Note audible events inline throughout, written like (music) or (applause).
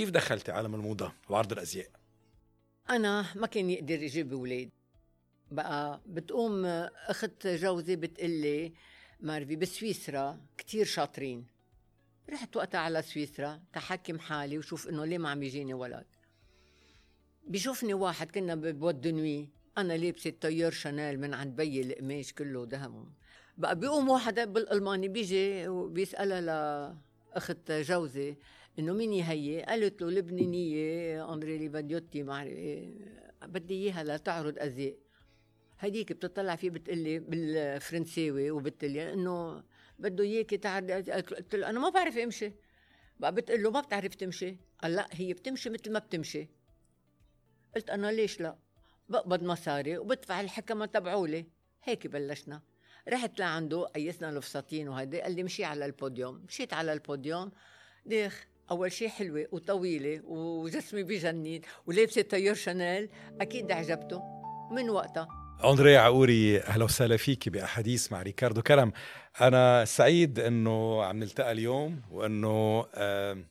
كيف دخلتي عالم الموضة وعرض الأزياء؟ أنا ما كان يقدر يجيب أولاد. بقى بتقوم أخت جوزي بتقلي مارفي بسويسرا كتير شاطرين. رحت وقتها على سويسرا تحكم حالي وشوف إنه ليه ما عم يجيني ولد. بيشوفني واحد كنا ببود نوي. أنا لابسة طيار شانيل من عند بيي القماش كله ذهب بقى بيقوم واحد بالألماني بيجي وبيسألها لأخت جوزي انه مين هي قالت له لبنانية اندري ليفاديوتي ما بدي إياها لتعرض ازياء هديك بتطلع فيه بتقلي بالفرنساوي وبتقلي إنه بده إياكي تعرضي قلت له أنا ما بعرف امشي. بقى بتقول له ما بتعرف تمشي. قال لا هي بتمشي مثل ما بتمشي. قلت أنا ليش لا؟ بقبض مصاري وبدفع الحكمة تبعولي. هيك بلشنا. رحت لعنده قيسنا الفساتين وهيدي قال لي مشي على البوديوم. مشيت على البوديوم. ديخ أول شيء حلوة وطويلة وجسمي بجنن ولابسة طيور شانيل أكيد عجبته من وقتها. أندري عقوري أهلا وسهلا فيك بأحاديث مع ريكاردو كرم. أنا سعيد أنه عم نلتقى اليوم وأنه آه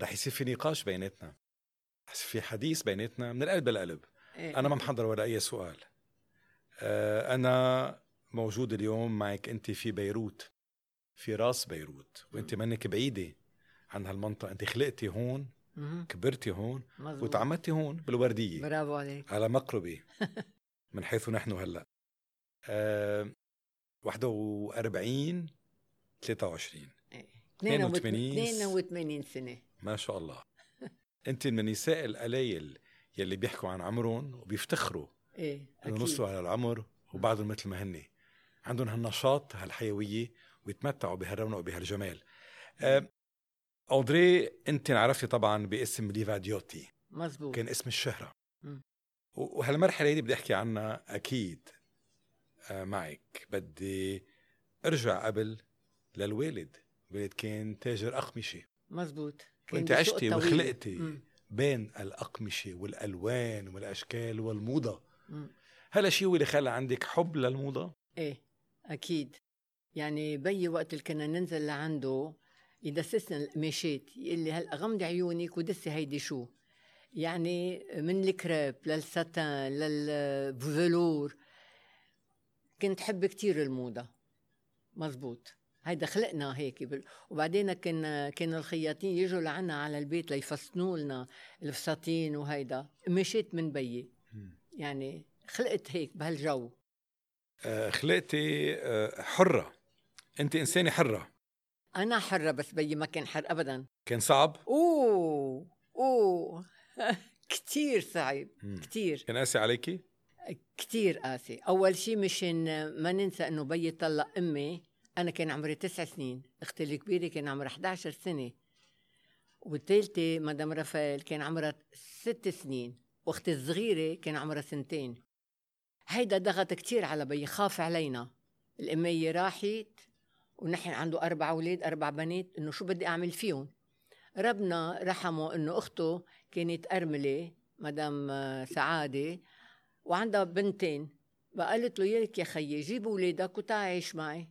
رح يصير في نقاش بيناتنا. رح يصير في حديث بيناتنا من القلب للقلب. إيه. أنا ما محضر ولا أي سؤال. آه أنا موجود اليوم معك أنت في بيروت في راس بيروت وأنت منك بعيدة. عن هالمنطقة. أنت خلقتي هون كبرتي هون مزبوط. وتعمدتي هون بالوردية. برافو عليك. على مقربة (laughs) من حيث نحن هلأ. أه 41 23 82 82 سنة. ما شاء الله. انت من النساء القليل يلي بيحكوا عن عمرهم وبيفتخروا إيه إنه أكيد. وصلوا على العمر وبعدهم مثل ما هن عندهم هالنشاط هالحيوية ويتمتعوا بهالرونق وبهالجمال. أه أودري أنت انعرفتي طبعا باسم ليفاديوتي مزبوط كان اسم الشهرة. وهالمرحلة دي بدي أحكي عنها أكيد. آه، معك. بدي أرجع قبل للوالد. الوالد كان تاجر أقمشة. مزبوط وأنت عشتي. وخلقتي مم. بين الأقمشة والألوان والأشكال والموضة. هلا شيء هو اللي خلى عندك حب للموضة؟ إيه أكيد. يعني بيي وقت اللي كنا ننزل لعنده يدسسنا القماشات يقول لي هلأ غمضي عيونك ودسي هيدي شو؟ يعني من الكريب للساتان للفلور كنت حب كتير الموضة. مزبوط. هيدا خلقنا هيك بال- وبعدين كان كان الخياطين يجوا لعنا على البيت ليفصنوا لنا الفساتين وهيدا. قماشات من بيي. يعني خلقت هيك بهالجو. آه، خلقتي آه، حرة. انت إنسانة حرة. أنا حرة بس بيي ما كان حر ابدا. كان صعب؟ أوه أوه. (laughs) كتير صعب مم. كتير. كان قاسي عليكي؟ كتير قاسي. أول شي مشان ما ننسى إنه بيي طلق أمي. أنا كان عمري تسع سنين. أختي الكبيرة كان عمرها 11 سنة. والثالثة مدام رافائيل كان عمرها ست سنين. وأختي الصغيرة كان عمرها سنتين. هيدا ضغط كتير على بيي خاف علينا. الأمية راحت. ونحن عنده أربع أولاد أربع بنات إنه شو بدي أعمل فيهم؟ ربنا رحمه إنه أخته كانت أرملة مدام آه، سعادة وعندها بنتين. فقالت له ياك يا خيي جيب ولادك وتعا عيش معي.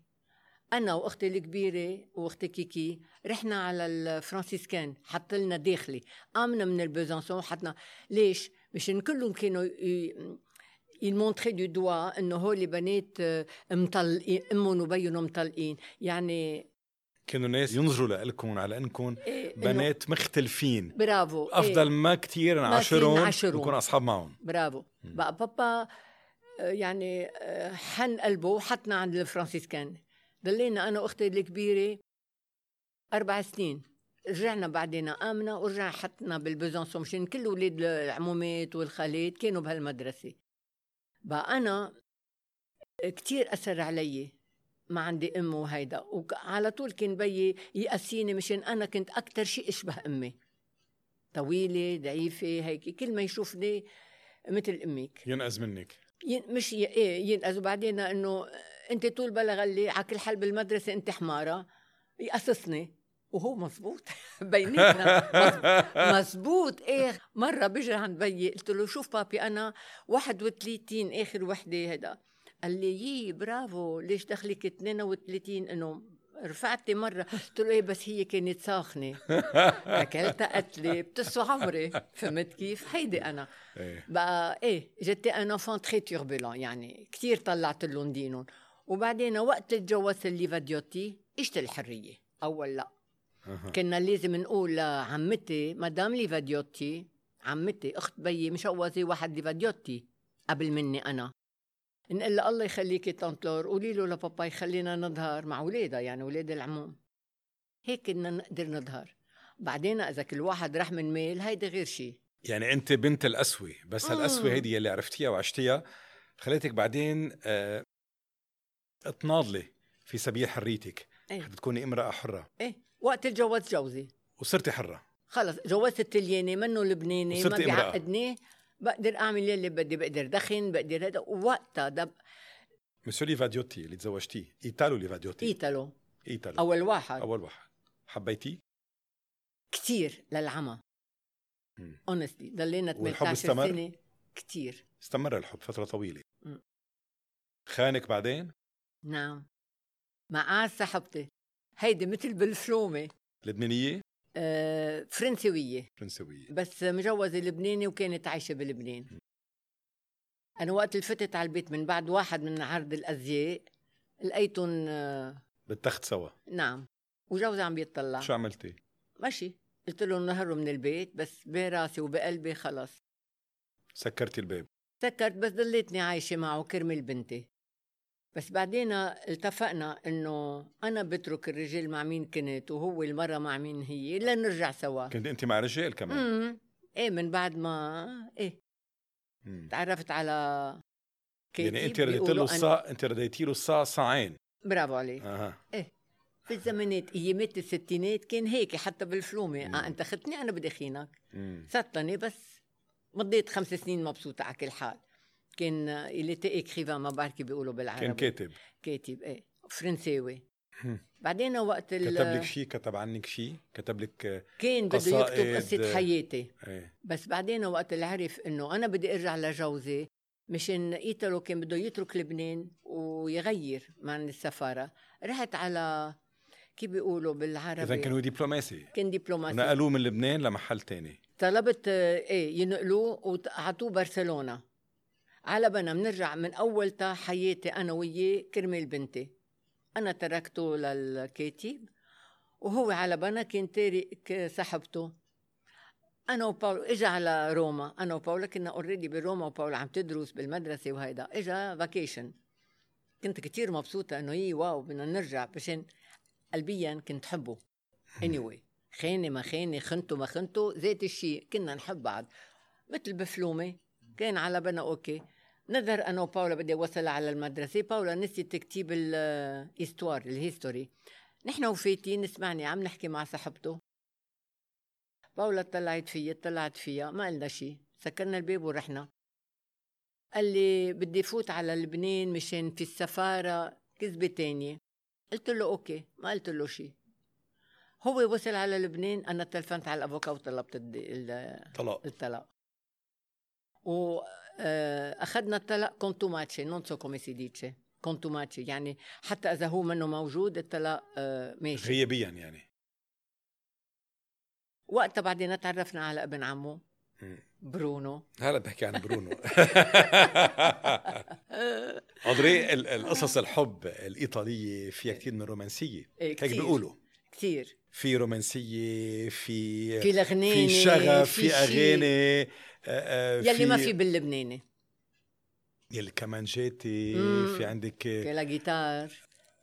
أنا وأختي الكبيرة وأختي كيكي رحنا على الفرانسيسكان حط لنا داخلي قامنا من البيزانسون حطنا ليش؟ مشان كلهم كانوا ي montrer du doigt انه هول بنات آه، مطلقين امهم وبيهم مطلقين يعني كانوا الناس ينظروا لكم على إنكم إيه بنات مختلفين. برافو. إيه. أفضل ما كتير ما نعاشرهم فينا نعاشرهم. ونكون أصحاب معهم. برافو. مم. بقى بابا آه، يعني آه، حن قلبه وحطنا عند الفرانسيسكان ضلينا أنا وأختي الكبيرة أربع سنين. رجعنا بعدين قامنا ورجعنا حطنا بالبيزونسون مشان كل أولاد العمومات والخالات كانوا بهالمدرسة. بقى أنا كتير أثر علي ما عندي أم وهيدا وعلى طول كان بيي يقسيني مشان أنا كنت أكثر شيء أشبه أمي. طويلة ضعيفة هيك كل ما يشوفني مثل أمك. ينقز منك. ين مش ي... إيه ينقذ. وبعدين إنه أنت طول بلا غلي على كل حال بالمدرسة أنت حمارة يقصصني وهو مزبوط (laughs) بيناتنا. مزبوط- إيه مرة بيجي عند بيي قلت له شوف بابي أنا 31 آخر وحدة هذا قال لي يي برافو. ليش دخلك 32 إنه رفعتي مرة. قلت له إيه بس هي كانت ساخنة. (laughs) أكلتها قتلة بتسوى عمري. فهمت كيف؟ هيدي أنا. إيه. بقى إيه j'étais une enfant très turbulente يعني كثير طلعت لهم دينهم وبعدين وقت اللي تجوزت الليفا ديوتي اجت الحرية؟ أول لا. كنا لازم نقول لعمتي مدام ليفا ديوتي عمتي أخت بيي مشوزة واحد ليفا ديوتي قبل مني أنا. نقول لها الله يخليكي tante Laure قولي له لبابا يخلينا نظهر مع أولادها يعني أولاد العموم. هيك كنا نقدر نظهر. بعدين إذا كل واحد راح من ميل هيدي غير شيء يعني أنت بنت القسوة بس هالقسوه مم. هيدي اللي عرفتيها وعشتيها خليتك بعدين آه تناضلي في سبيل حريتك. إيه. حتى تكوني امرأة حرة. إيه. وقت الجواز جوزي. وصرتي حرة. خلص جوزت التلياني منه لبناني ما. بيعقدني بقدر أعمل يلي بدي بقدر دخن بقدر هذا ووقتها دب مسيو ليفا ديوتي اللي تزوجتيه. ايتالو ليفا ديوتي ايتالو ايتالو أول واحد. أول واحد. حبيتيه؟ كتير للعمى. honestly ضلينا والحب 18 استمر؟ سنة. كتير. استمر الحب فترة طويلة. مم. خانك بعدين؟ نعم. مع صاحبتي. هيدي مثل بالفلومة. لبنانية؟ آه فرنسويه فرنسويه بس مجوزه لبناني وكانت عايشة بلبنان. أنا وقت اللي فتت على البيت من بعد واحد من عرض الأزياء لقيتهم آه بالتخت سوا؟ نعم. وجوزي عم بيطلع. شو عملتي؟ ماشي قلت لهم نهروا من البيت بس براسي وبقلبي خلص. سكرتي الباب. سكرت بس ضليتني عايشة معه كرمال بنتي. بس بعدين اتفقنا إنه أنا بترك الرجال مع مين كنت وهو المرة مع مين هي لنرجع سوا. كنت أنت مع رجال كمان؟ امم إيه من بعد ما إيه. مم. تعرفت على يعني أنت رديت له الصاع أنت رديتي له الصاع صاعين برافو عليك. أها. في الزمانات ايامات الستينات كان هيك حتى بالفلومة. آه أنت خدتني أنا بدي خينك. سطني بس. مضيت خمس سنين مبسوطة على كل حال. كان اللي تي اكريفان ما بعرف كيف بيقولوا بالعربي. كان كاتب. كاتب إيه فرنساوي. بعدين وقت ال- كتب لك شيء كتب عنك شيء كتب لك كان بده يكتب. قصة حياتي. إيه. بس بعدين وقت اللي عرف إنه أنا بدي أرجع لجوزي مشان إيتالو كان بده يترك لبنان ويغير من السفارة رحت على كيف بيقولوا بالعربي؟ إذا كان هو دبلوماسي. كان دبلوماسي. ونقلوه من لبنان لمحل تاني. طلبت إيه ينقلوه وعطوه برشلونة. على بنا بنرجع من أول تا حياتي أنا وياه كرمال بنتي. أنا تركته للكاتب وهو على بنا كان تارك صاحبته. أنا وباولو اجى على روما. أنا وباولا كنا already بروما وباولا عم تدرس بالمدرسة وهيدا. اجى vacation كنت كتير مبسوطة إنه يي wow بدنا نرجع مشان قلبيا كنت حبه. Anyway خانة ما خانة خنته ما خنته ذات الشيء كنا نحب بعض. مثل بفلومة كان على بنا okay. نظر أنا وباولا بدي اوصلها على المدرسة. باولا نسيت كتيب ال histoire ال history نحن وفاتين نسمعني عم نحكي مع صاحبته. باولا طلعت فيي طلعت فيها ما قلنا شيء سكرنا الباب ورحنا. قال لي بدي فوت على لبنان مشان في السفارة كذبة تانية. قلت له okay. ما قلت له شيء هو وصل على لبنان أنا تلفنت على ال avocat وطلبت الد- ال- طلاق. الطلاق. واخذنا الطلاق contumace non so come si dice contumace يعني حتى اذا هو منه موجود الطلاق ماشي غيابيا يعني وقتها بعدين تعرفنا على ابن عمه. برونو هلا بحكي عن برونو ال- القصص الحب الايطاليه فيها كثير من الرومانسيه هيك. بيقولوا كثير في رومانسية في في لغنانة في شغف في شي- أغاني آه، آه، يلي ما في باللبناني. يلي كمانجاتي مم. في عندك في لا جيتار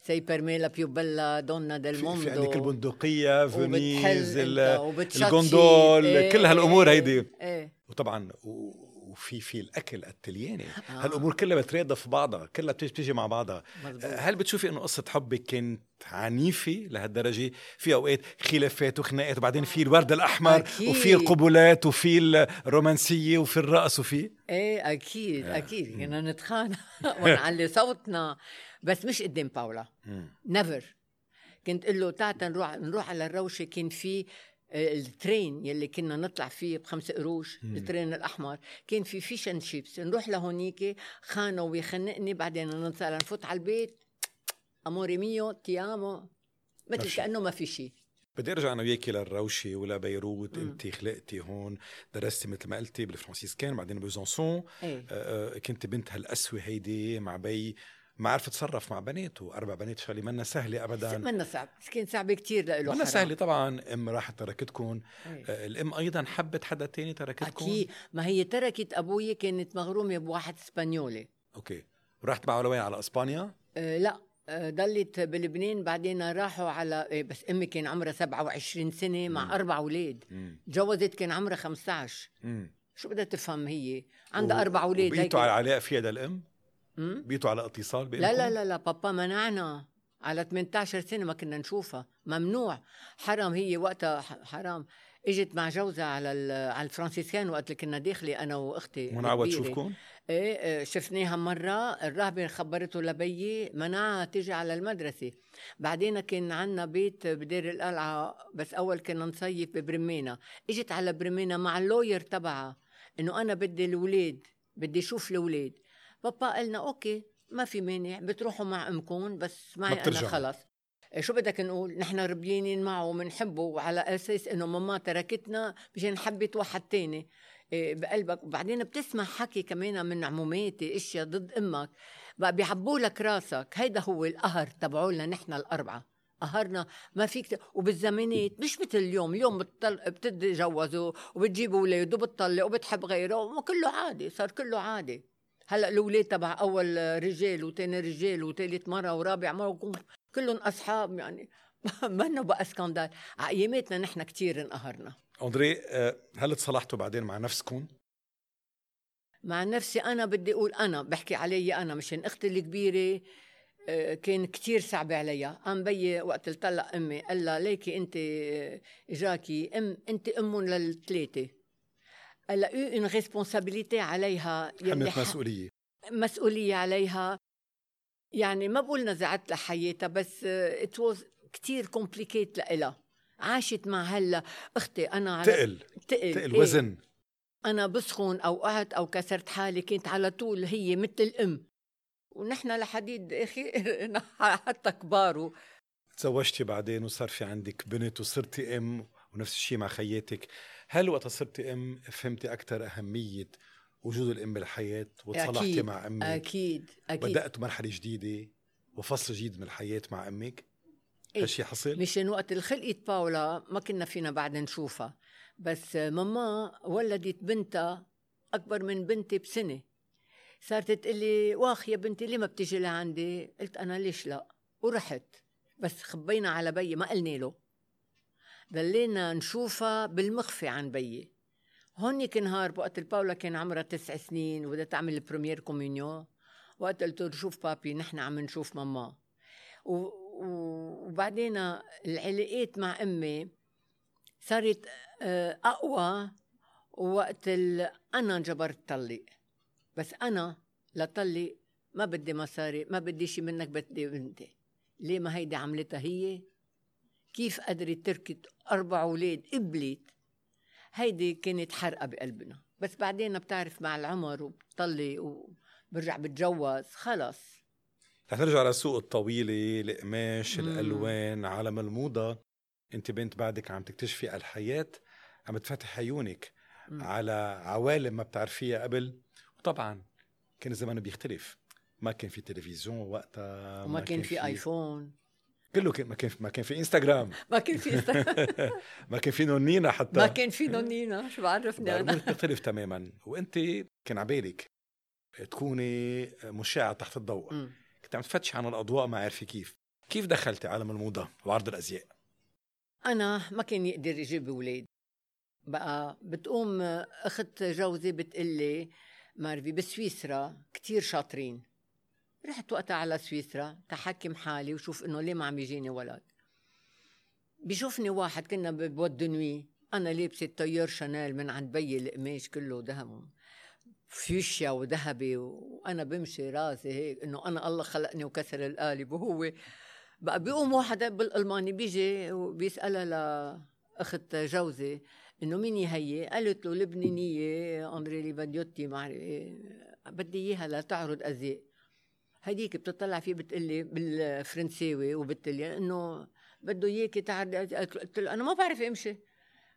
سي بيرميلا بيو بيلا دونا ديل في, موندو في عندك البندقية فينيز. الجوندول إيه، كل هالامور إيه، هيدي. إيه. وطبعا و- وفي في الأكل التلياني آه. هالأمور كلها بترادف في بعضها كلها بتيجي مع بعضها مزبوط. هل بتشوفي إنه قصة حبك كانت عنيفة لهالدرجة في أوقات خلافات وخناقات وبعدين في الورد الأحمر أكيد. وفي القبلات وفي الرومانسية وفي الرقص وفي إيه أكيد آه. أكيد كنا نتخانق (laughs) ونعلي صوتنا بس مش قدام باولا. never كنت أقول له تعال نروح نروح على الروشة كان في آه، ال train يلي كنا نطلع فيه بخمسة قروش. ال train الأحمر. كان في fish and chips. نروح لهونيك خانة ويخنقني بعدين نطلع نفوت على البيت. amore mio ti amo مثل كأنه ما في شيء بدي أرجع أنا وياكي للروشه ولبيروت مم. انت خلقتي هون درستي مثل ما قلتي بالفرانسيسكان بعدين ب Besançon إيه. آه، آه، كنت بنت هالقسوة هيدي مع بي. ما عرف تصرف مع بناته أربع بنات شغله منا سهلة ابدا. منا صعب. كان صعبة كتير لإله منا. سهلة طبعا. ام راحت تركتكم إيه. آه، الأم أيضا حبت حدا تاني تركتكم أكيد. ما هي تركت أبوي كانت مغرومة بواحد إسبانيولي. أوكي. ورحت معه لوين على إسبانيا؟ أه لا. أه ضلت بلبنان. بعدين راحوا على إيه، بس أمي كان عمرها 27 سنة مم. مع أربع أولاد. مم. تجوزت كان عمرها 15 مم. شو بدها تفهم هي؟ عندها و- أربع أولاد وبيتوا على علاقة فيها للام مم؟ بيتوا على اتصال لا لا لا لا بابا منعنا. على 18 سنة ما كنا نشوفها. ممنوع. حرام هي وقتها حرام. إجت مع جوزها على على الفرانسيسكان وقت اللي كنا داخلة أنا وأختي الكبيرة. تشوفكم؟ إيه إيه، شفناها مرة. الراهبة خبرته لبيي منعها تيجي على المدرسة. بعدين كان عنا بيت بدير القلعة بس أول كنا نصيف ببرمانا. إجت على برمانا مع ال lawyer تبعها إنه أنا بدي الولاد بدي أشوف الولاد بابا قالنا أوكي ما في مانع بتروحوا مع أمكم بس معي بترجعوا. خلص. إيه، شو بدك نقول؟ نحن ربيانين معه وبنحبه وعلى أساس إنه ماما تركتنا مشان حبت واحد تاني. إيه، بقلبك. وبعدين بتسمع حكي كمان من عموماتي أشياء ضد أمك. بقى بيعبوا لك راسك. هيدا هو القهر تبعولنا نحن الأربعة. قهرنا ما فيك. وبالزمانات مش مثل اليوم. اليوم بتطل... بتتجوزوا وبتجيبوا أولاد وبتطلق وبتحب غيره وكله عادي صار كله عادي. هلا الأولاد تبع أول رجال وتاني رجال وتالت مرة ورابع مرة كلهم أصحاب يعني. (laughs) منه بقى سكندال. على أياماتنا نحن كثير انقهرنا. أندري آه، هل تصالحتوا بعدين مع نفسكم مع نفسي أنا بدي أقول أنا بحكي علي أنا مشان أختي الكبيرة آه، كان كتير صعب عليها. قام بيي وقت اللي طلق أمي قال لها ليكي أنت آه، إجاكي أم أنت أم لها own own responsibility عليها يلي حملت مسؤولية. مسؤولية عليها. يعني ما بقول نزعت لها حياتها بس it was كثير كومبليكيت لإلها. عاشت مع هلا أختي أنا على تقل. تقل تقل إيه. وزن. أنا بسخن أو قعت أو كسرت حالي كانت على طول هي مثل الأم. ونحن لحديد أخي (laughs) حتى كبار تزوجتي بعدين وصار في عندك بنت وصرتي أم ونفس الشيء مع خياتك. هل وقت صرتي أم فهمتي أكثر أهمية وجود الأم بالحياة وتصالحتي أكيد، مع أمك؟ أكيد أكيد. بدأت مرحلة جديدة وفصل جديد من الحياة مع أمك؟ إيه. هالشيء حصل؟ مشان وقت خلقت باولا ما كنا فينا بعد نشوفها. بس ماما ولدت بنتها أكبر من بنتي بسنة. صارت تقول لي واخ يا بنتي ليه ما بتيجي لعندي؟ قلت أنا ليش لا؟ ورحت. بس خبينا على بيي ما قلنا له. ضلينا نشوفها بالمخفي عن بيي. هونيك نهار وقت اللي باولا كان عمرها تسع سنين وبدها تعمل ال première communion وقت قلت له شوف بابي نحن عم نشوف ماما. و- وبعدين العلاقات مع أمي صارت آه، أقوى وقت ال... أنا انجبرت طلق. بس أنا لطلق ما بدي مصاري ما بدي شي منك بدي بنتي. ليه ما هيدي عملتها هي؟ كيف قدرت تركت أربع أولاد قبلت؟ هيدي كانت حرقة بقلبنا. بس بعدين بتعرف مع العمر وبتطلق وبرجع بتجوز خلص. رح نرجع للسوق الطويلة القماش مم. الألوان عالم الموضة. أنت بنت بعدك عم تكتشفي الحياة عم تفتح عيونك. على عوالم ما بتعرفيها قبل. وطبعا كان الزمن بيختلف. ما كان في تلفزيون وقتها وما كان في آيفون. كله كان ما كان ما كان في انستغرام ما كان في ما كان في (laughs) نونينا (laughs) حتى. ما كان في نونينا شو بعرفني أنا؟ بتختلف تماما. وأنت كان عبالك تكوني مشعة تحت الضوء. مم. كنت عم تفتش عن الأضواء ما عارفه كيف. كيف دخلتي عالم الموضة وعرض الأزياء؟ أنا ما كان يقدر يجيب أولاد. بقى بتقوم أخت جوزي بتقلي مارفي بسويسرا كتير شاطرين. رحت وقتها على سويسرا تحكم حالي وشوف إنه ليه ما عم يجيني ولد. بيشوفني واحد كنا ببود نوي. أنا لابسة tailleur شانيل من عند بيي القماش كله ذهب فيوشيا وذهبي وأنا بمشي راسي هيك إنه أنا الله خلقني وكسر القالب وهو. بقى بيقوم واحد بالألماني بيجي وبيسألها لأخت جوزي إنه مين هي قالت له لبنانية اندري ليفاديوتي مع بدي إياها لتعرض ازياء هديك بتطلع فيه بتقلي بالفرنساوي وبتقلي انه بده إياكي تعرضي قلت له أنا ما بعرف امشي.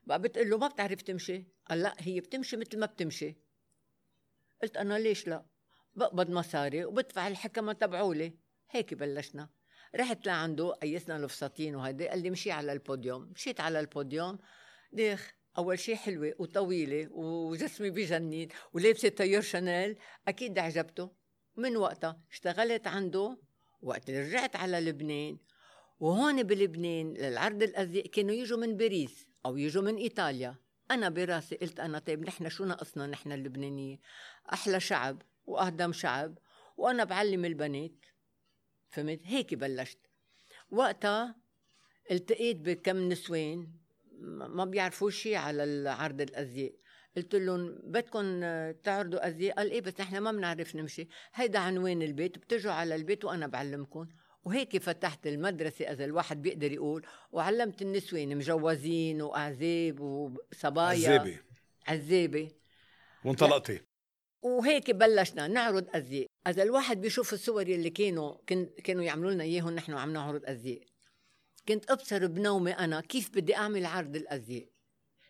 بقى بتقول له ما بتعرف تمشي. قال لا هي بتمشي مثل ما بتمشي. قلت أنا ليش لا؟ بقبض مصاري وبدفع الحكمة تبعولي. هيك بلشنا. رحت لعنده قيسنا الفساتين وهيدي قال لي مشي على البوديوم. مشيت على البوديوم. ديخ أول شيء حلوة وطويلة وجسمي بجنن ولابسة طيور شانيل أكيد عجبته من وقتها اشتغلت عنده وقت رجعت على لبنان وهون بلبنان للعرض الازياء كانوا يجوا من باريس أو يجوا من إيطاليا. أنا براسي قلت أنا طيب نحن شو ناقصنا نحن اللبنانية؟ أحلى شعب واهدم شعب وأنا بعلم البنات. فهمت؟ هيك بلشت. وقتها التقيت بكم نسوان ما بيعرفوا شيء على العرض الازياء قلت لهم بدكم تعرضوا ازياء قال إيه بس نحن ما بنعرف نمشي. هيدا عنوان البيت؟ بتجوا على البيت وأنا بعلمكم. وهيك فتحت المدرسة إذا الواحد بيقدر يقول. وعلمت النسوان مجوزين وأعزاب وصبايا. عزابة عزابة وانطلقتي. وهيك بلشنا نعرض ازياء إذا الواحد بيشوف الصور اللي كانوا كانوا يعملوا لنا إياهم نحن عم نعرض ازياء كنت أبصر بنومي أنا كيف بدي أعمل عرض الازياء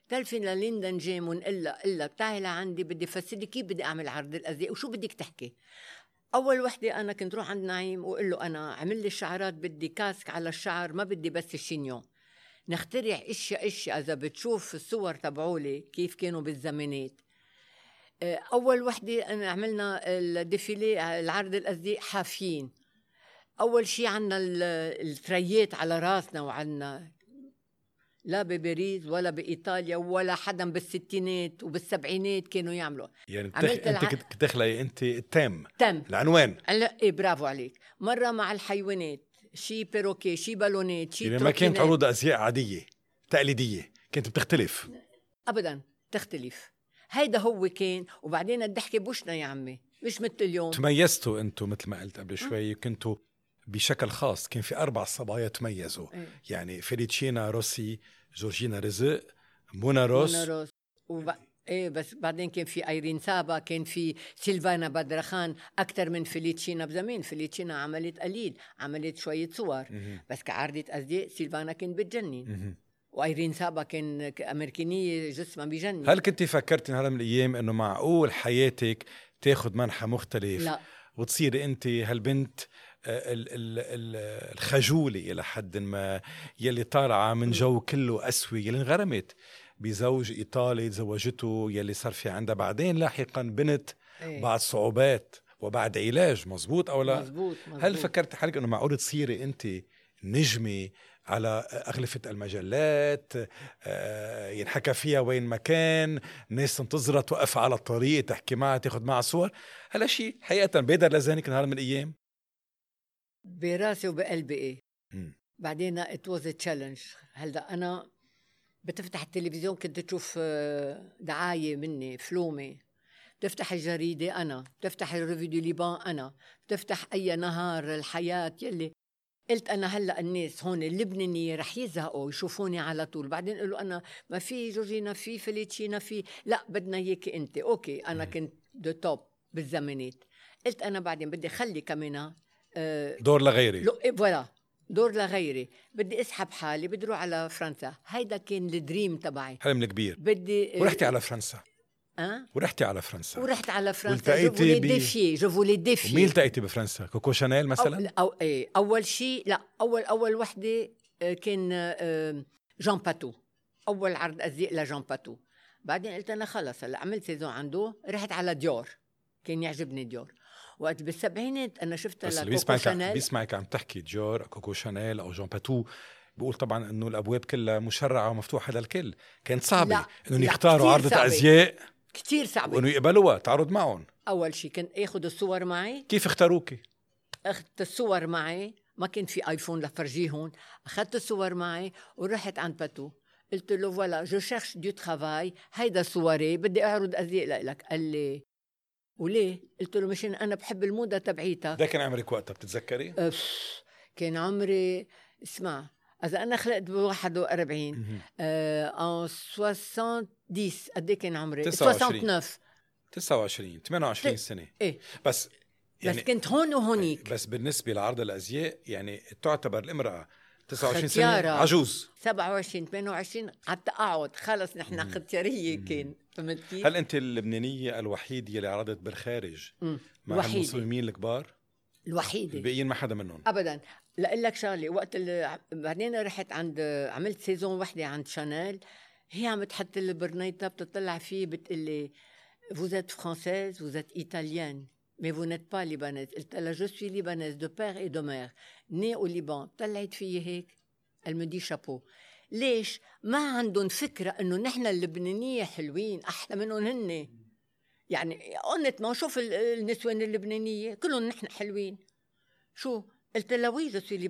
تلفن لليندا جيم ونقلها قلها بتاعي لعندي بدي فسري كيف بدي أعمل عرض الازياء وشو بدك تحكي؟ أول وحدة أنا كنت روح عند نعيم وأقول له أنا عمل لي الشعرات بدي casque على الشعر ما بدي بس الشينيون نخترع إشياء إشياء. إذا بتشوف الصور تبعولي كيف كانوا بالزمانات. آه، أول وحدة أنا عملنا ال défilé العرض الازياء حافيين. أول شيء عنا التريات على راسنا وعنا لا بباريس ولا بإيطاليا ولا حدا بالستينات وبالسبعينات كانوا يعملوا. يعني بتخ... أنت كنت تخلقي أنت التام تم العنوان. لا إيه برافو عليك. مرة مع الحيوانات شي بيروكي شي بالونات شي يعني ما كانت عروض أزياء عادية تقليدية كانت بتختلف. ابدا تختلف. هيدا هو كان وبعدين الضحكة بوشنا يا عمي مش مثل اليوم. تميزتوا أنتم مثل ما قلت قبل شوي كنتوا بشكل خاص كان في أربع صبايا تميزوا. إيه. يعني فيليتشينا روسي جورجينا رزق منى روس. منى روس. وب... إيه بس بعدين كان في أيرين سابا كان في سيلفانا بدرخان أكثر من فيليتشينا بزمان فيليتشينا عملت قليل عملت شوية صور. بس كعرضة أزياء سيلفانا كان بتجنن. وأيرين سابا كان أمريكانية جسمها بجنن هل كنت فكرتي هذا من الأيام إنه معقول حياتك تاخذ منحى مختلف لا. وتصيري أنت هالبنت الخجولة إلى حد ما يلي طالعة من جو كله أسوي يلي انغرمت بزوج إيطالي تزوجته يلي صار في عندها بعدين لاحقا بنت إيه. بعد صعوبات وبعد علاج مزبوط أو لا مزبوط, مزبوط. هل فكرت حالك أنه معقول تصيري أنت نجمة على أغلفة المجلات آه، ينحكى فيها وين ما كان ناس تنتظرها توقف على الطريق تحكي معها تاخذ معها صور هلا شيء حقيقة بيدر لذهنك نهار من الأيام براسي وبقلبي إيه. بعدين it was challenge هلا أنا بتفتح التلفزيون كنت تشوف آه، دعاية مني فلومه بتفتح الجريدة أنا بتفتح ال Revue du Liban أنا بتفتح أي نهار الحياة يلي. قلت أنا هلأ الناس هون اللبنانية رح يزهقوا يشوفوني على طول. بعدين قالوا أنا ما في جورجينا في فيليتشينا في. لأ بدنا إياك أنت. أوكي أنا كنت the top بالزمانات. قلت أنا بعدين بدي خلي كمان دور لغيري. إيه voilà. دور لغيري. بدي اسحب حالي بدي أروح على فرنسا. هيدا كان ال dream تبعي. حلم كبير بدي ورحتي على فرنسا. أه؟ ورحتي على فرنسا. ورحت على فرنسا. والتقيتي je voulais p- des fées je voulais des fées ومين التقيتي بفرنسا؟ كوكو شانيل مثلا؟ أو, أو إيه أول شيء لا أول أول وحدة آه، كان آه، جان باتو. أول عرض أزياء لجان باتو. بعدين قلت أنا خلص هلأ عملت saison عنده رحت على ديور. كان يعجبني ديور. وقت بالسبعينات أنا شفت بس اللي بيسمعك بيسمعك عم تحكي ديور كوكو شانيل أو جون باتو. بقول طبعا إنه الأبواب كلها مشرعة ومفتوحة للكل. كانت صعبه إنهم يختاروا عرضة صعبة. أزياء. كتير صعبة. وإنه يقبلوها تعرض معهم. أول شيء كنت آخذ الصور معي. كيف اختاروكي؟ أخذت الصور معي. ما كان في iPhone لفرجيهم. أخذت الصور معي ورحت عند باتو. قلت له voilà je cherche du travail هيدا صوري بدي أعرض أزياء لك قال لي وليه؟ قلت له مشان أنا بحب الموضة تبعيتك ده كان عمرك وقتها بتتذكري؟ أف، كان عمري اسمع إذا أنا خلقت ب 41 مهم. آه en 70 قد إيه كان عمري 29. 69 29 28 ت- سنة إيه بس بس يعني كنت هون وهونيك بس بالنسبة لعرض الأزياء يعني تعتبر الامرأة 29 سنة. عجوز. 27 28 على التقاعد خلص نحن ختياريه كان فهمت كيف؟ هل أنت اللبنانية الوحيده اللي عرضت بالخارج مم. مع الوحيدة. المصممين الكبار؟ الوحيدة. الباقيين ما حدا منهم. ابدا. لأقول لك شغلة وقت اللي بعدين رحت عند عملت سيزون وحدة عند شانيل هي عم تحط البرنيطة بتطلع فيه بتقول لي française vous êtes italienne. Mais vous n'êtes pas libanaise قلت لها je suis libanaise de père et de mère. Née au Liban. Elle me dit chapeau. ليش ما عندهم فكره انه نحن اللبنانيه حلوين أحلى منهم هن يعني قلت ما شوف ال- النسوان اللبنانيه كلهم نحن حلوين شو قلت لها وي جو سوي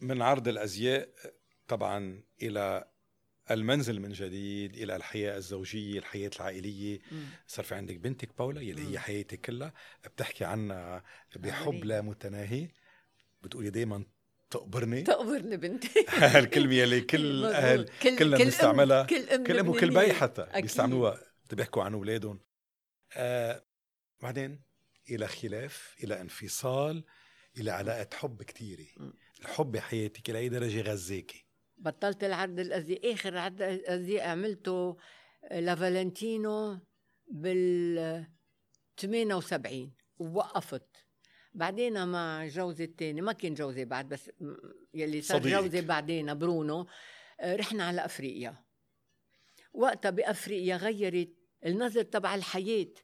من عرض الازياء طبعا إلى المنزل من جديد إلى الحياة الزوجية الحياة العائلية صار في عندك بنتك باولا يلي مم. هي حياتك كلها بتحكي عنها بحب. لا متناهي بتقولي دايما تقبرني تقبرني بنتي (laughs) هالكلمه يلي (laughs) كل. أهل كل كلنا كل بنستعملها. كل أم كل ام وكل. بي حتى أكيد. بيستعملوها بيحكوا عن أولادهم آه بعدين إلى خلاف إلى انفصال إلى علاقة حب كثيره مم. الحب بحياتك إلى أي درجة غزاكي بطلت العرض الازياء آخر عرض الازياء عملته لافالنتينو بال 78 ووقفت. بعدين مع جوزي الثاني ما كان جوزي بعد بس يلي صار صديقك. جوزي بعدين برونو آه، رحنا على أفريقيا. وقتها بأفريقيا غيرت النظر تبع الحياة.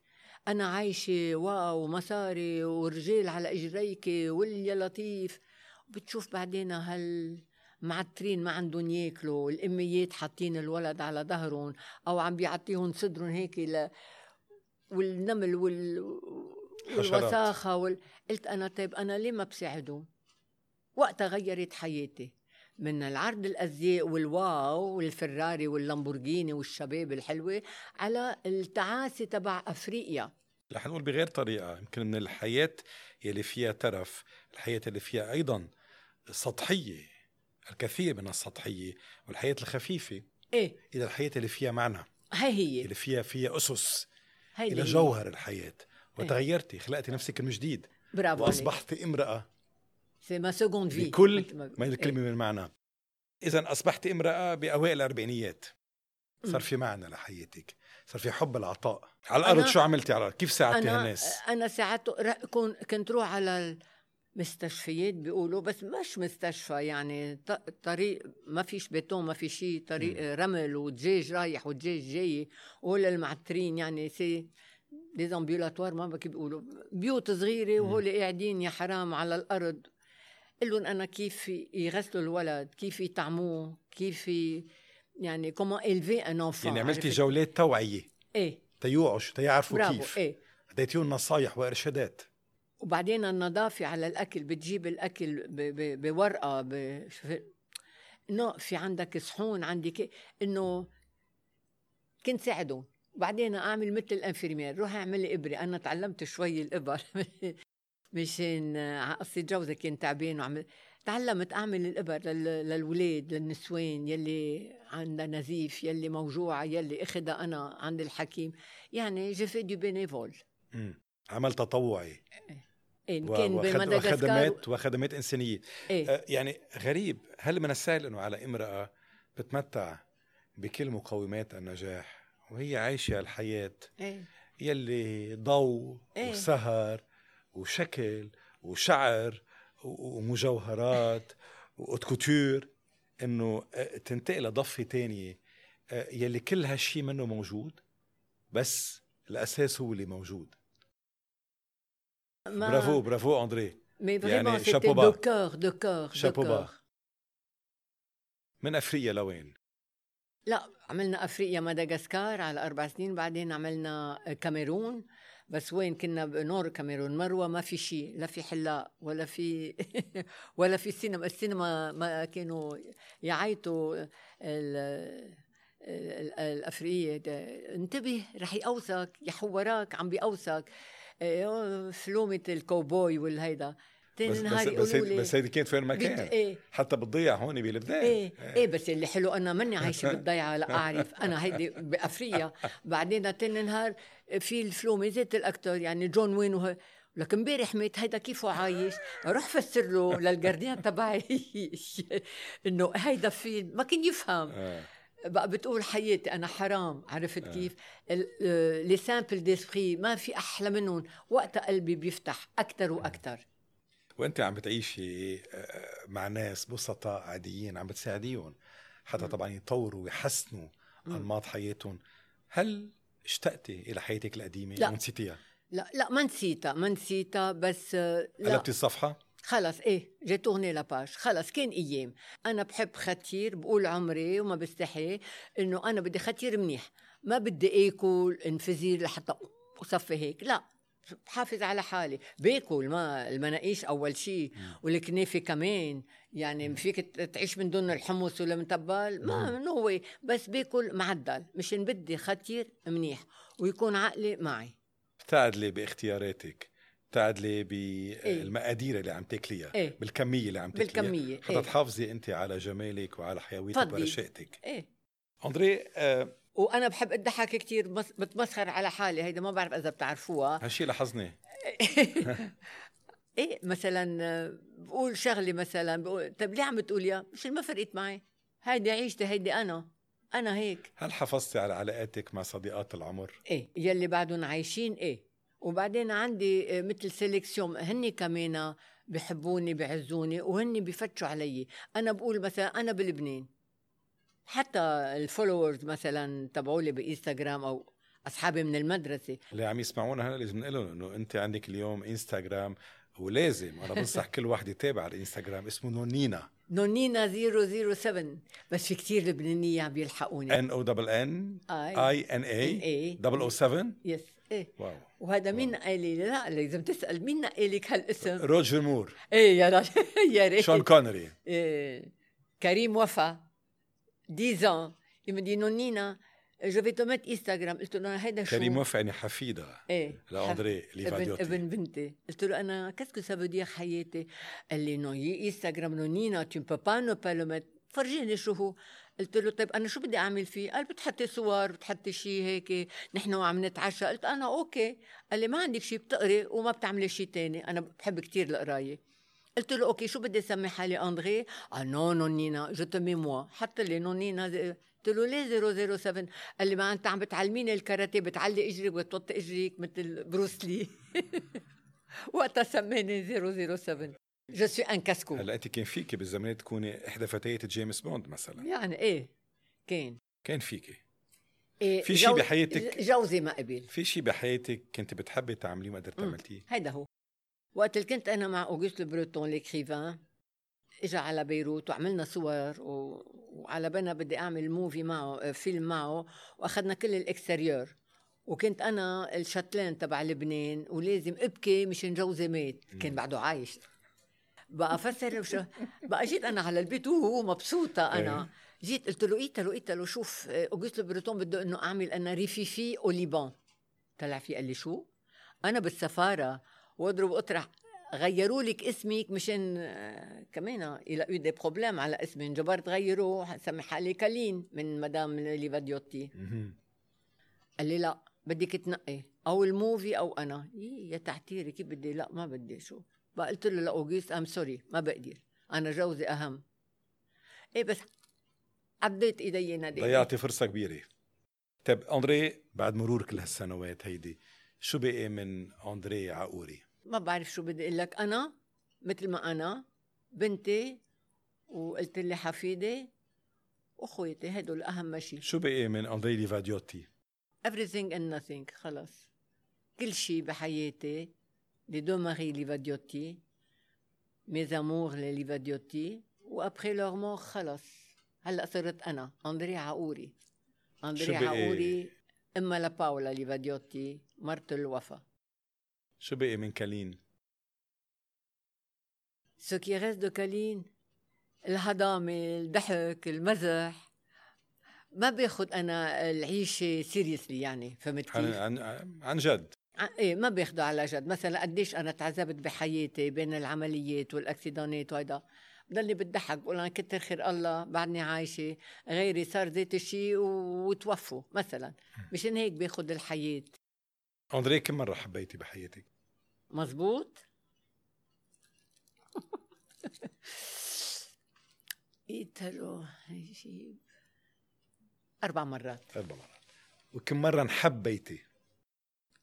أنا عايشة wow مصاري ورجال على إجريكي واليا لطيف. بتشوف بعدين هال معترين ما عندهم ياكلوا الأميات حاطين الولد على ظهرهم أو عم بيعطيهم صدرهم هيك ل... والنمل وال... والوساخة وال... قلت أنا طيب أنا ليه ما بساعدهم؟ وقتها غيرت حياتي. من العرض الأزياء والواو والفراري واللامبورجيني والشباب الحلوة على التعاسة تبع أفريقيا. رح نقول بغير طريقة يمكن من الحياة يلي فيها ترف الحياة اللي فيها أيضا سطحية. الكثير من السطحية والحياة الخفيفة إيه. إلى الحياة اللي فيها معنى. هي هي. اللي فيها فيها أسس. هي إلى جوهر الحياة. وتغيرتي خلقتي نفسك من جديد. برافو عليك. واصبحت امرأة. c'est ma seconde vie بكل مثل ما هي الكلمة من معنى. اذا اصبحت امرأة بأوائل الأربعينيات. صار في معنى لحياتك. صار في حب العطاء. على الأرض شو عملتي؟ على الأرض كيف ساعدتي أنا هالناس؟ أنا كون كنت روح على المستشفيات بيقولوا بس مش مستشفى يعني طريق ما فيش بيتون ما في شيء طريق رمل ودجاج رايح ودجاج جاي. وهول المعترين يعني c'est des ambulatoires ما بكي بيقولوا بيوت صغيرة وهول قاعدين يا حرام على الأرض. قل لهم أنا كيف يغسلوا الولد؟ كيف يطعموه؟ كيف يعني comment élever un enfant يعني عملتي جولات توعية؟ إيه. تيوعوا تيعرفوا كيف؟ إيه. أديتيهم نصايح وإرشادات. وبعدين النظافة على الأكل بتجيب الأكل ب- ب- بورقة ب- إنه في عندك صحون عندك إنه كنت ساعدهم بعدين أعمل مثل الأنفيرمير روح أعمل لي إبرة. أنا تعلمت شوي الإبر. (laughs) مشان قصة جوزي كان تعبان وعمل تعلمت أعمل الإبر لل- للولاد للنسوان يلي عندها نزيف يلي موجوعة يلي أخدها أنا عند الحكيم. يعني j'ai du bénévole مم. عمل تطوعي. إن و- كان بمدغشقر وخدمات وخدمات إنسانية. إيه. آه، يعني غريب. هل من السهل إنه على امرأة بتمتع بكل مقومات النجاح وهي عايشة الحياة إيه. يلي ضوء إيه. وسهر وشكل وشعر و- ومجوهرات و couture إنه آه، تنتقل لضفة تانية آه، يلي كل هالشي منه موجود بس الأساس هو اللي موجود. ما برافو برافو اندري Mais يعني vraiment, c'était chapeau de cœur, de cœur, de cœur. من افريقيا لوين؟ لا عملنا أفريقيا مدغشقر على أربع سنين بعدين عملنا كاميرون. بس وين كنا بنور كاميرون؟ مروة ما في شيء لا في حلاق ولا في (laughs) ولا في سينما. السينما ما كانوا يعيطوا ال- ال- الأفريقية. انتبه رح يقوسك يحورك عم بيقوسك فلومة الكوبوي والهيدا. تاني بس بس نهار بس, لي بس هيدي كانت فين ما كان إيه. حتى بتضيع هون بلبنان. إيه. إيه. بس اللي حلو أنا ماني عايشة (laughs) بالضيعه لا أعرف. أنا هيدي بأفريقيا. بعدين تاني نهار في الفلومة زيت الأكتر يعني جون وين وه... لك امبارح مات هيدا كيفه عايش؟ روح فسر له لل gardien تبعي. (laughs) إنه هيدا في ما كان يفهم. آه. بقى بتقول حياتي أنا حرام عرفت آه. كيف les simples d'esprit ما في أحلى منهم وقتها قلبي بيفتح أكثر وأكثر وأنت عم بتعيشي آه، مع ناس بسطاء عاديين عم بتساعديهم حتى. طبعا يطوروا ويحسنوا. أنماط حياتهم هل اشتقتي إلى حياتك القديمة لا. أو نسيتيها لا لا ما نسيتها ما نسيتها بس آه، لا قلبتي الصفحه خلص إيه j'ai tourné la page. خلص كان أيام. أنا بحب ختير بقول عمري وما بستحي إنه أنا بدي ختير منيح. ما بدي آكل انفزير لحتى صفي هيك. لا بحافظ على حالي. باكل ما المناقيش أول شيء والكنافة كمان. يعني فيك تعيش من دون الحمص ولا متبل ما non بس باكل معدل. مشان بدي ختير منيح. ويكون عقلي معي. بتعدلي باختياراتك. بتعدلي بالمقادير اللي عم تاكليها إيه. بالكمية اللي عم تاكليها. بالكمية حتى إيه. تحافظي أنت على جمالك وعلى حيويتك. ورشاقتك إيه. أندري آه وأنا بحب اضحك كثير بتمسخر على حالي هيدا ما بعرف إذا بتعرفوها. هالشي لاحظني. (laughs) إيه مثلا آه، بقول شغلة مثلا بقول طيب ليه عم تقوليها مش ما فرقت معي. هيدي عيشتي هيدي أنا. أنا هيك. هل حافظتي على علاقاتك مع صديقات العمر؟ إيه يلي بعدهم عايشين إيه. وبعدين عندي آه، مثل sélection هن كمان بحبوني بعزوني وهن بفتشوا علي. أنا بقول مثلا أنا بلبنان. حتى ال followers مثلا تبعولي بإنستغرام أو أصحابي من المدرسة. اللي عم يسمعونا هلا لازم نقول لهم إنه أنت عندك اليوم إنستغرام ولازم. أنا بنصح كل واحد يتابع على الانستغرام اسمه نونينا نونينا 007 بس في كتير لبنانية عم بيلحقوني N O double N I N A إيه 007 yes إيه. wow. وهذا مين نقل لي؟ لا لازم تسأل مين نقل لك هالاسم؟ روجر مور. إيه يا رجل (laughs) يا ريت. شون كونري. إيه. كريم وفا. 10 ans il me dit نونينا je vais te mettre Instagram قلت له هيدا شو؟ كريم وفا يعني حفيدة. إيه. لاندري ابن ليفاديوتي. ابن بنتي. قلت له أنا qu'est-ce que ça vaut حياتي؟ قال لي non إنستغرام نونينا tu peux pas ne pas le mettre فرجيني شو هو. قلت له طيب أنا شو بدي أعمل فيه؟ قال بتحطي صور بتحطي شيء هيك نحن وعم نتعشى. قلت أنا okay. قال لي ما عندك شيء بتقري وما بتعملي شيء تاني. أنا بحب كتير القراية. قلت له okay شو بدي أسمي حالي؟ أندري؟ آه non نونينا je te mets moi. حط لي نونينا زي- قلت له ليه 007 قال لي ما أنت عم بتعلميني الكاراتيه بتعلي اجري وتوطي إجريك مثل بروسلي (laughs) وقتها سماني 007 je suis un casse-cou هلا انت كان فيك بالزمانات تكوني إحدى فتيات جيمس بوند مثلا. يعني إيه؟ كان. كان فيكي. إيه في شي جو- بحياتك- جوزي ما قبل. في شيء بحياتك كنت بتحبي تعمليه ما قدرت مم. عملتيه هيدا هو. وقت اللي كنت أنا مع اوغست بريتون l'écrivain اجى على بيروت وعملنا صور و... وعلى بالنا بدي أعمل movie معه آه، فيلم معه وأخذنا كل ال extérieurs وكنت أنا ال châtelaine تبع لبنان ولازم أبكي مشان جوزي مات. كان بعده عايش. بقى فسر وش بقى جيت أنا على البيت وهو مبسوطة أنا. جيت قلت له ايتالو ايتالو شوف آه، اوغست بريتون بده إنه أعمل أنا Rififi au Liban. طلع في قال لي شو؟ أنا بالسفارة واضرب اطرح غيروا لك اسمك مشان آه، كمان il y a eu des problèmes على اسمي انجبرت غيروه سمي حالي كالين من مدام ليفاديوتي. قال لي لا بدك تنقي أو ال movie أو أنا. إيه يا تعتيري كيف بدي؟ لا ما بدي شو؟ بقى قلت له لاوغيست I'm sorry ما بقدر. أنا جوزي أهم. إيه بس عديت إيدي نادي ضيعتي فرصة كبيرة. طيب أندري بعد مرور كل هالسنوات هيدي شو بقي من أندري عقوري؟ ما بعرف شو بدي أقول لك. أنا مثل ما أنا بنتي وقلت لي حفيدي واخويتي هدول أهم شيء شو بقي من أندري ليفاديوتي؟ everything and nothing خلص كل شيء بحياتي. les deux maris ليفاديوتي mes amours ليفاديوتي و après leur mort خلص هلا صرت أنا أندري عقوري أندري؟ عقوري إما لباولا ليفاديوتي مرت الوفا شو بقي من كالين؟ ce qui reste de كالين الهضامة الضحك المزح ما باخد أنا العيشة seriously يعني فهمت عن, كيف؟ عن, عن جد ع- إيه ما باخده على جد. مثلا قديش أنا تعذبت بحياتي بين العمليات وال accident ات وهيدا. بضلني بتضحك بقول أنا كتر خير الله بعدني عايشة. غيري صار ذات الشيء وتوفوا مثلا. مشان هيك باخد الحياة. أندري كم مرة حبيتي بحياتك؟ مزبوط؟ (laughs) إيتالو يجيب أربع مرات. أربع مرات. وكم مرة انحبيتي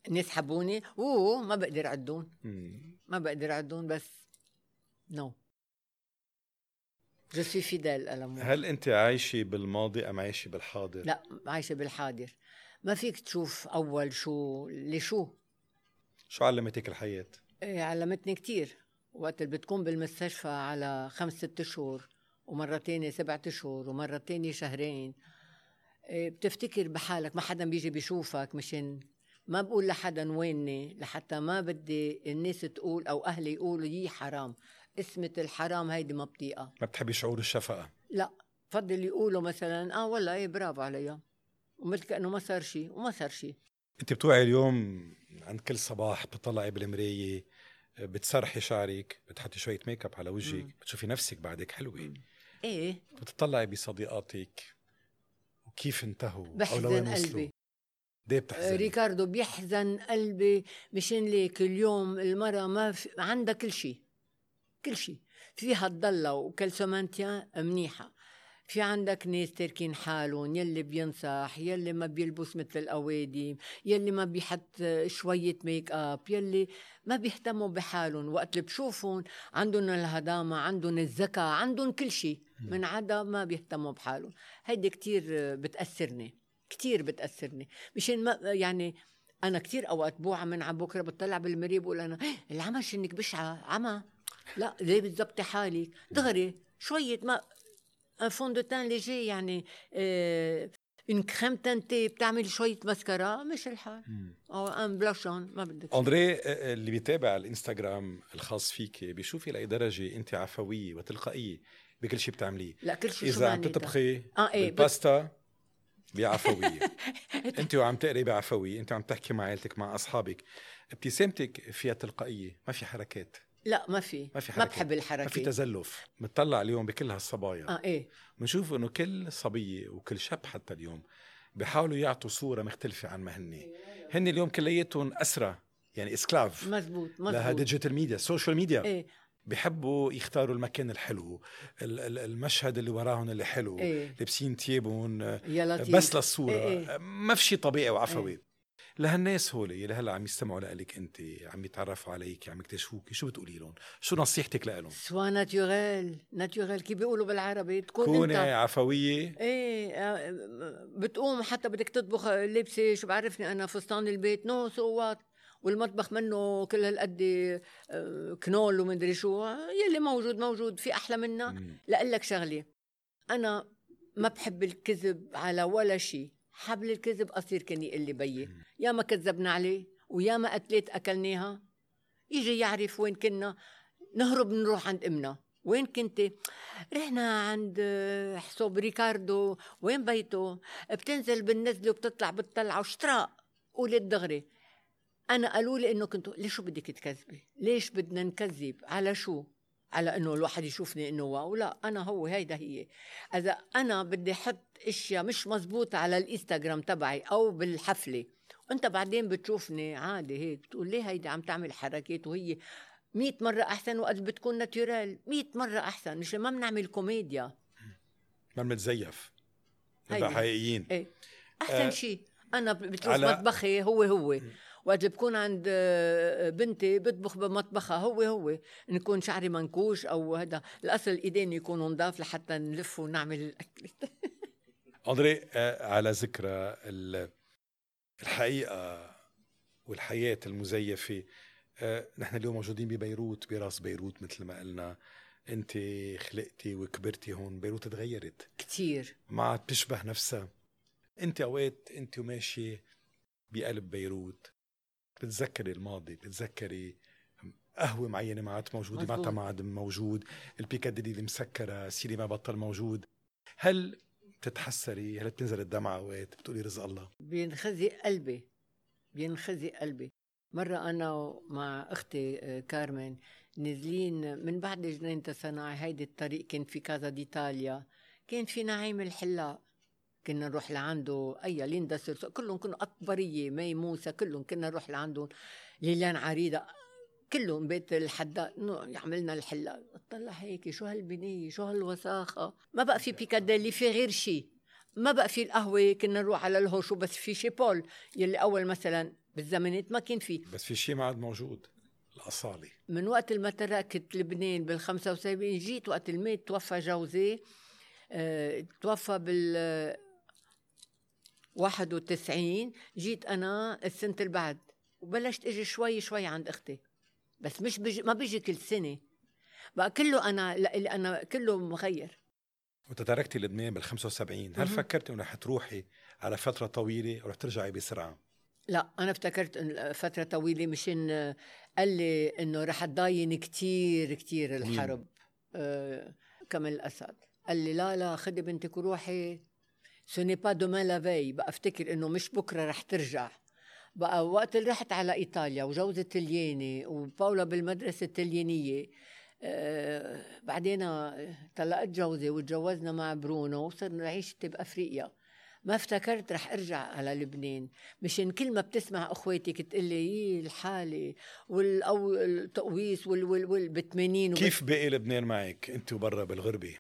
الناس حبوني أوه ما بقدر عدون. ما بقدر عدون بس non je suis fidèle à l'amour هل أنت عايشة بالماضي أم عايشة بالحاضر؟ لا عايشة بالحاضر. ما فيك تشوف أول شو لشو شو. علمتك الحياة؟ إيه علمتني كتير. وقت اللي بتكون بالمستشفى على خمس ست اشهر ومرة تانية سبعة اشهر ومرة تانية شهرين. إيه بتفتكر بحالك ما حدا بيجي بيشوفك مشان ما بقول لحدا ويني لحتى ما بدي الناس تقول أو أهلي يقولوا يي حرام. اسمة الحرام هيدي ما بطيئة ما بتحبي شعور الشفقة؟ لا. بفضل يقولوا مثلا آه والله إيه برافو عليها ومثل كأنه ما صار شيء وما صار شيء أنت بتوعي اليوم عند كل صباح بتطلعي بالمراية بتسرحي شعرك بتحطي شوية make up على وجهك مم. بتشوفي نفسك بعدك حلوة. إيه. بتطلعي بصديقاتك وكيف انتهوا؟ أو لوين وصلوا؟ قلبي. ليه بتحزني ريكاردو بيحزن قلبي مشان ليك اليوم المرأة ما في عندها كل شيء كل شيء فيها تضلها وكالسومانتيا منيحة. في عندك ناس تاركين حالهم يلي بينصح يلي ما بيلبس مثل القوادم يلي ما بيحط شوية make up يلي ما بيهتموا بحالهم. وقت اللي بشوفهم عندهم الهدامة عندهم الذكاء عندهم كل شيء من عدا ما بيهتموا بحالهم. هيدي كتير بتأثرني. كتير بتأثرني مشان ما يعني أنا كتير أوقات بوعى من على بكرة بطلع بالمرية بقول أنا "إيه، العمى شنك بشعة عمى لا ليه بتزبطي حالك دغري شوية mais un fond de teint léger يعني آه une crème teintée بتعمل شوية مسكرة مش الحال. أو un blush on ما بدك. اندري آه، اللي بيتابع الإنستغرام الخاص فيك بيشوف إلى درجة أنت عفوية وتلقائية بكل شيء بتعمليه لا كل شيء إذا عم؟ تطبخي آه، إيه، بالباستا بعفوية. (laughs) أنت وعم تقري بعفوية أنت وعم تحكي مع عائلتك مع أصحابك. ابتسامتك فيها تلقائية ما في حركات. لا ما في. ما في ما حركات. بحب ما في تزلف. بنطلع اليوم بكل هالصبايا. آه إيه. بنشوف إنه كل صبية وكل شاب حتى اليوم بيحاولوا يعطوا صورة مختلفة عن ما هن هن اليوم كلياتهم اسرى يعني esclave. مزبوط لها مزبوط digital media social media إيه. بيحبوا يختاروا المكان الحلو ال- ال- المشهد اللي وراهم اللي حلو إيه. لابسين لطيف. بس للصورة. إيه إيه. ما في شيء طبيعي وعفوي. لهالناس هول يلي هلا عم يستمعوا لك أنت عم يتعرفوا عليك عم يكتشفوك. شو بتقولي لهم؟ شو نصيحتك لهم سوا ناتوريل ناتوريل كيف بيقولوا بالعربي؟ تكون كوني أنت. عفوية. إيه آه، بتقوم حتى بدك تطبخ لبسة. شو بعرفني أنا فستان البيت. نو سوات والمطبخ منه كل هالقد آه، كنول ومدري شو يلي موجود موجود في أحلى. لأقول لك شغلة أنا ما بحب الكذب على ولا شيء حبل الكذب قصير كان يقول لي بيي. يا ما كذبنا عليه ويا ما قتلة أكلناها. يجي يعرف وين كنا. نهرب نروح عند أمنا. وين كنت؟ رحنا عند آه، حسوب ريكاردو. وين بيته؟ بتنزل بالنزلة وبتطلع بالطلعة. واشتراء قولي الدغري أنا قالوا لي إنه كنتوا ليش بدك تكذبي؟ ليش بدنا نكذب؟ على شو؟ على إنه الواحد يشوفني إنه واو. لا أنا هو هيدا هي. إذا أنا بدي أحط أشياء مش مزبوطة على الإنستغرام تبعي أو بالحفلة أنت بعدين بتشوفني عادي هيك. بتقول ليه هيدا عم تعمل حركات وهي مئة مرة أحسن وقت بتكون ناتورال. مئة مرة أحسن. مش ما بنعمل كوميديا. ما بنتزيف. هيدي. نبقى حقيقيين. إيه. أحسن آه، شيء أنا بتروح على- مطبخي هو هو. وقت بكون عند آه، بنتي بطبخ بمطبخها هو هو. نكون شعري منكوش أو هذا. الأصل الإيدين يكونوا نضاف لحتى نلف ونعمل الأكل. (laughs) أندري آه، على ذكرى ال- الحقيقة والحياة المزيفة. آه، نحن اليوم موجودين ببيروت براس بيروت مثل ما قلنا. أنت خلقتي وكبرتي هون بيروت تغيرت. كثير ما عاد بتشبه نفسها. أنت أوقات أنت وماشية بقلب بيروت. بتتذكري الماضي بتتذكري قهوة معينة ما عاد موجودة. معناتها ما عاد موجود البيكاديلي اللي مسكرة سينما بطل موجود. هل بتتحسري؟ هل بتنزل الدمعة أوقات؟ بتقولي رزق الله. بينخزي قلبي بينخزي قلبي. مرة أنا مع أختي آه، كارمن نازلين من بعد جنينة الصناعي هيدي الطريق كان في Casa d'Italia كان في نعيم الحلاق. كنا نروح لعنده أي ليندا سيرسو كلهم كانوا أكبرية مي موسى كلهم كنا نروح لعندهم. ليلان عريضة كلهم بيت الحداد إنه يعملنا الحلال اطلع هيك شو هالبنية؟ شو هالوساخة؟ ما بقى في بيكاديلي في غير شيء ما بقى في القهوة كنا نروح على الهوش بس في شي بول. يلي أول مثلا بالزمانات ما كان في. بس في شيء ما عاد موجود الأصالة. من وقت ما تركت لبنان بال 75 جيت وقت الميت توفى جوزي. آه توفى بال 91 جيت أنا السنة اللي بعد وبلشت إجي شوي شوي عند أختي. بس مش بيجي ما بيجي كل سنة. بقى كله أنا اللي أنا كله مغير. وتتركتي لبنان بال 75 هل فكرتي إنه رح تروحي على فترة طويلة ورح ترجعي بسرعة؟ لا أنا افتكرت فترة طويلة مشان قال لي إنه رح تضاين كتير كتير الحرب آه كمال الأسد. قال لي لا لا خدي بنتك وروحي. ce n'est pas demain la veille بقى افتكر إنه مش بكرة رح ترجع. بقى وقت اللي رحت على إيطاليا وجوزي تلياني وباولا بالمدرسة التليانية آه بعدين طلقت جوزي وتجوزنا مع برونو وصرنا نعيش بأفريقيا. ما افتكرت رح أرجع على لبنان. مشان كل ما بتسمع اخواتك لي إيه الحالة والتقويس وال وال وال ب 80 كيف بقي لبنان معك؟ انت وبرا بالغربة؟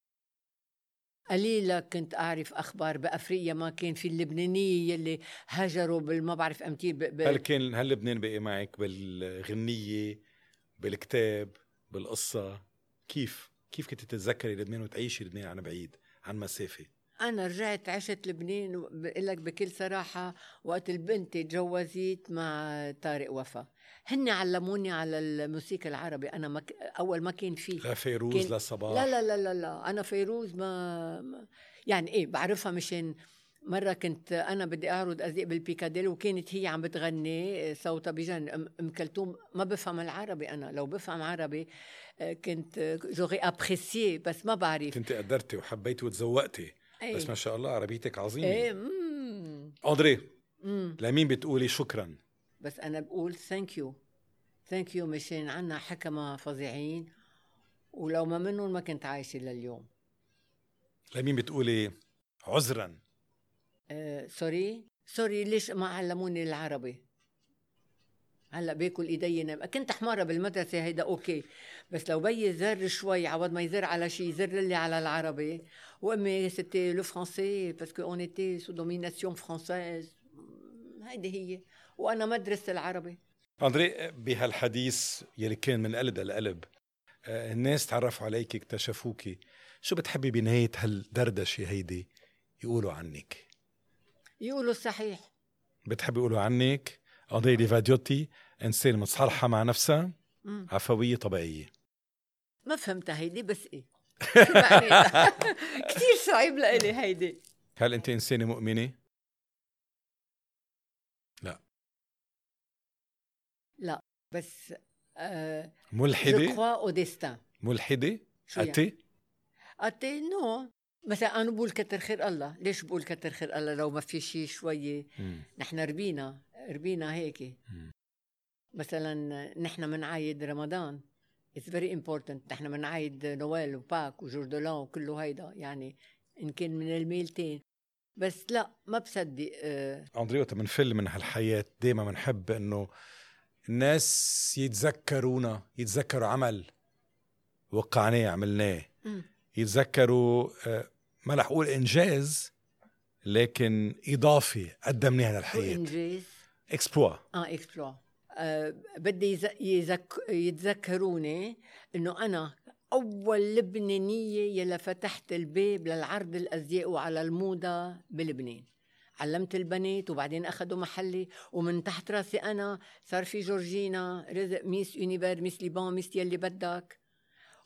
قليلا كنت أعرف أخبار بأفريقيا ما كان في اللبنانية يلي هاجروا بالما بعرف امتير ب... هل كان هل لبنان بقي معك بالغنية بالكتاب بالقصة؟ كيف؟ كيف كنت تتذكري لبنان وتعيشي لبنان عن بعيد عن مسافة؟ أنا رجعت عشت لبنان بقول لك بكل صراحة وقت البنت تجوزت مع طارق وفا. هن علموني على الموسيقى العربي. أنا مك... أول ما كان في لا فيروز كان... لا صباح. لا لا لا لا لا. أنا فيروز ما يعني إيه بعرفها مشان مرة كنت أنا بدي أعرض أزياء بالبيكاديل وكانت هي عم بتغني صوتها بجن أم كلثوم ما بفهم العربي. أنا لو بفهم عربي كنت جوغي أبريسيي بس ما بعرف. كنت قدرتي وحبيتي وتزوقتي. أيه. بس ما شاء الله عربيتك عظيمة إيه مم. أندري مم. لمين بتقولي شكرا بس أنا بقول thank you thank you مشان عنا حكما فظيعين ولو ما منهم ما كنت عايشة لليوم لمين بتقولي عذرا آه sorry sorry ليش ما علموني العربي هلا باكل ايدي ندم كنت حمارة بالمدرسة هيدا okay. بس لو بيي زر شوي عوض ما يزر على شيء يزر لي على العربي. وأمي c'était le français parce que on était sous domination française هيدي هي. وأنا مدرسة العربي. أندري بهالحديث يلي كان من قلب لقلب آه، الناس تعرفوا عليك اكتشفوكي. شو بتحبي بنهاية هالدردشة هيدي؟ يقولوا عنك. يقولوا صحيح. بتحبي يقولوا عنك؟ اندري ليفاديوتي انسانة متصالحة مع نفسها مم. عفوية طبيعية ما فهمتها هيدي بس إيه؟ (laughs) كثير صعب لإلي هيدي هل أنت إنسانة مؤمنة؟ بس آه جو ملحدة؟ كخوا أو ديستان ملحدة؟ شو يعني؟ أتي؟ قتي نو مثلا أنا بقول كتر خير الله. ليش بقول كتر خير الله؟ لو ما في شيء شوية. نحن ربينا. ربينا هيك. مثلا نحن بنعايد رمضان. it's very important نحن بنعايد نويل وباك وجوردولان وكله هيدا. يعني إن كان من الميلتين. بس لا ما بصدق آه أندري وقت بنفل من هالحياة دايما بنحب إنه الناس يتذكرونا يتذكروا عمل وقعناه عملناه. يتذكروا آه، ما رح أقول إنجاز لكن اضافه قدمناها للحياة. إنجاز؟ exploit آه exploit آه بدي يز- يزك يتذكروني إنه أنا أول لبنانية يلي فتحت الباب للعرض الأزياء وعلى الموضة بلبنان. علمت البنات وبعدين اخذوا محلي ومن تحت راسي أنا صار في جورجينا رزق Miss Univers Miss Liban Miss يلي بدك.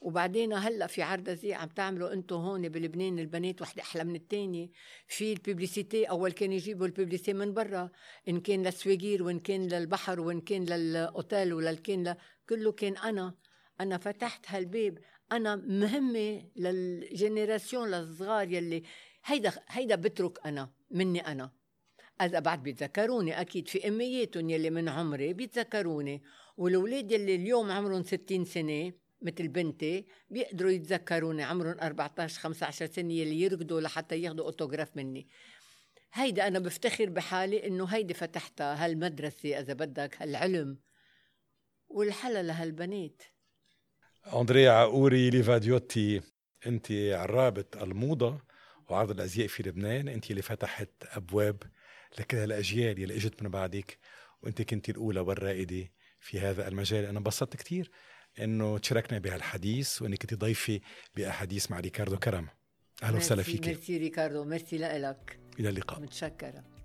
وبعدين هلأ في عرض عم تعملوا أنتم هون بلبنان البنات وحدة أحلى من الثانية في ال publicité أول كانوا يجيبوا ال publicité من برا إن كان للسويجير وإن كان للبحر وإن كان للأوتيل ولا كان ل... كله كان أنا. أنا فتحت هالباب. أنا مهمة لل génération الصغار يلي هيدا هيدا بترك أنا مني أنا. إذا بعد بيتذكروني أكيد في أمياتهم يلي من عمري بيتذكروني. والأولاد يلي اليوم عمرهم 60 سنة مثل بنتي بيقدروا يتذكروني عمرهم 14 15 سنة يلي يركضوا لحتى ياخذوا أوتوغراف مني. هيدا أنا بفتخر بحالي إنه هيدي فتحتها هالمدرسة إذا بدك هالعلم. والحلا لهالبنات أندريا عقوري ليفاديوتي أنت عرابة الموضة وعرض الأزياء في لبنان أنت اللي فتحت أبواب لكل هالأجيال اللي إجت من بعدك وأنت كنت الأولى والرائدة في هذا المجال. أنا انبسطت كثير إنه تشاركنا بهالحديث وإنك كنت ضيفي بأحاديث مع ريكاردو كرم. أهلا وسهلا فيك. ميرسي ريكاردو ميرسي لك إلى اللقاء. متشكرة.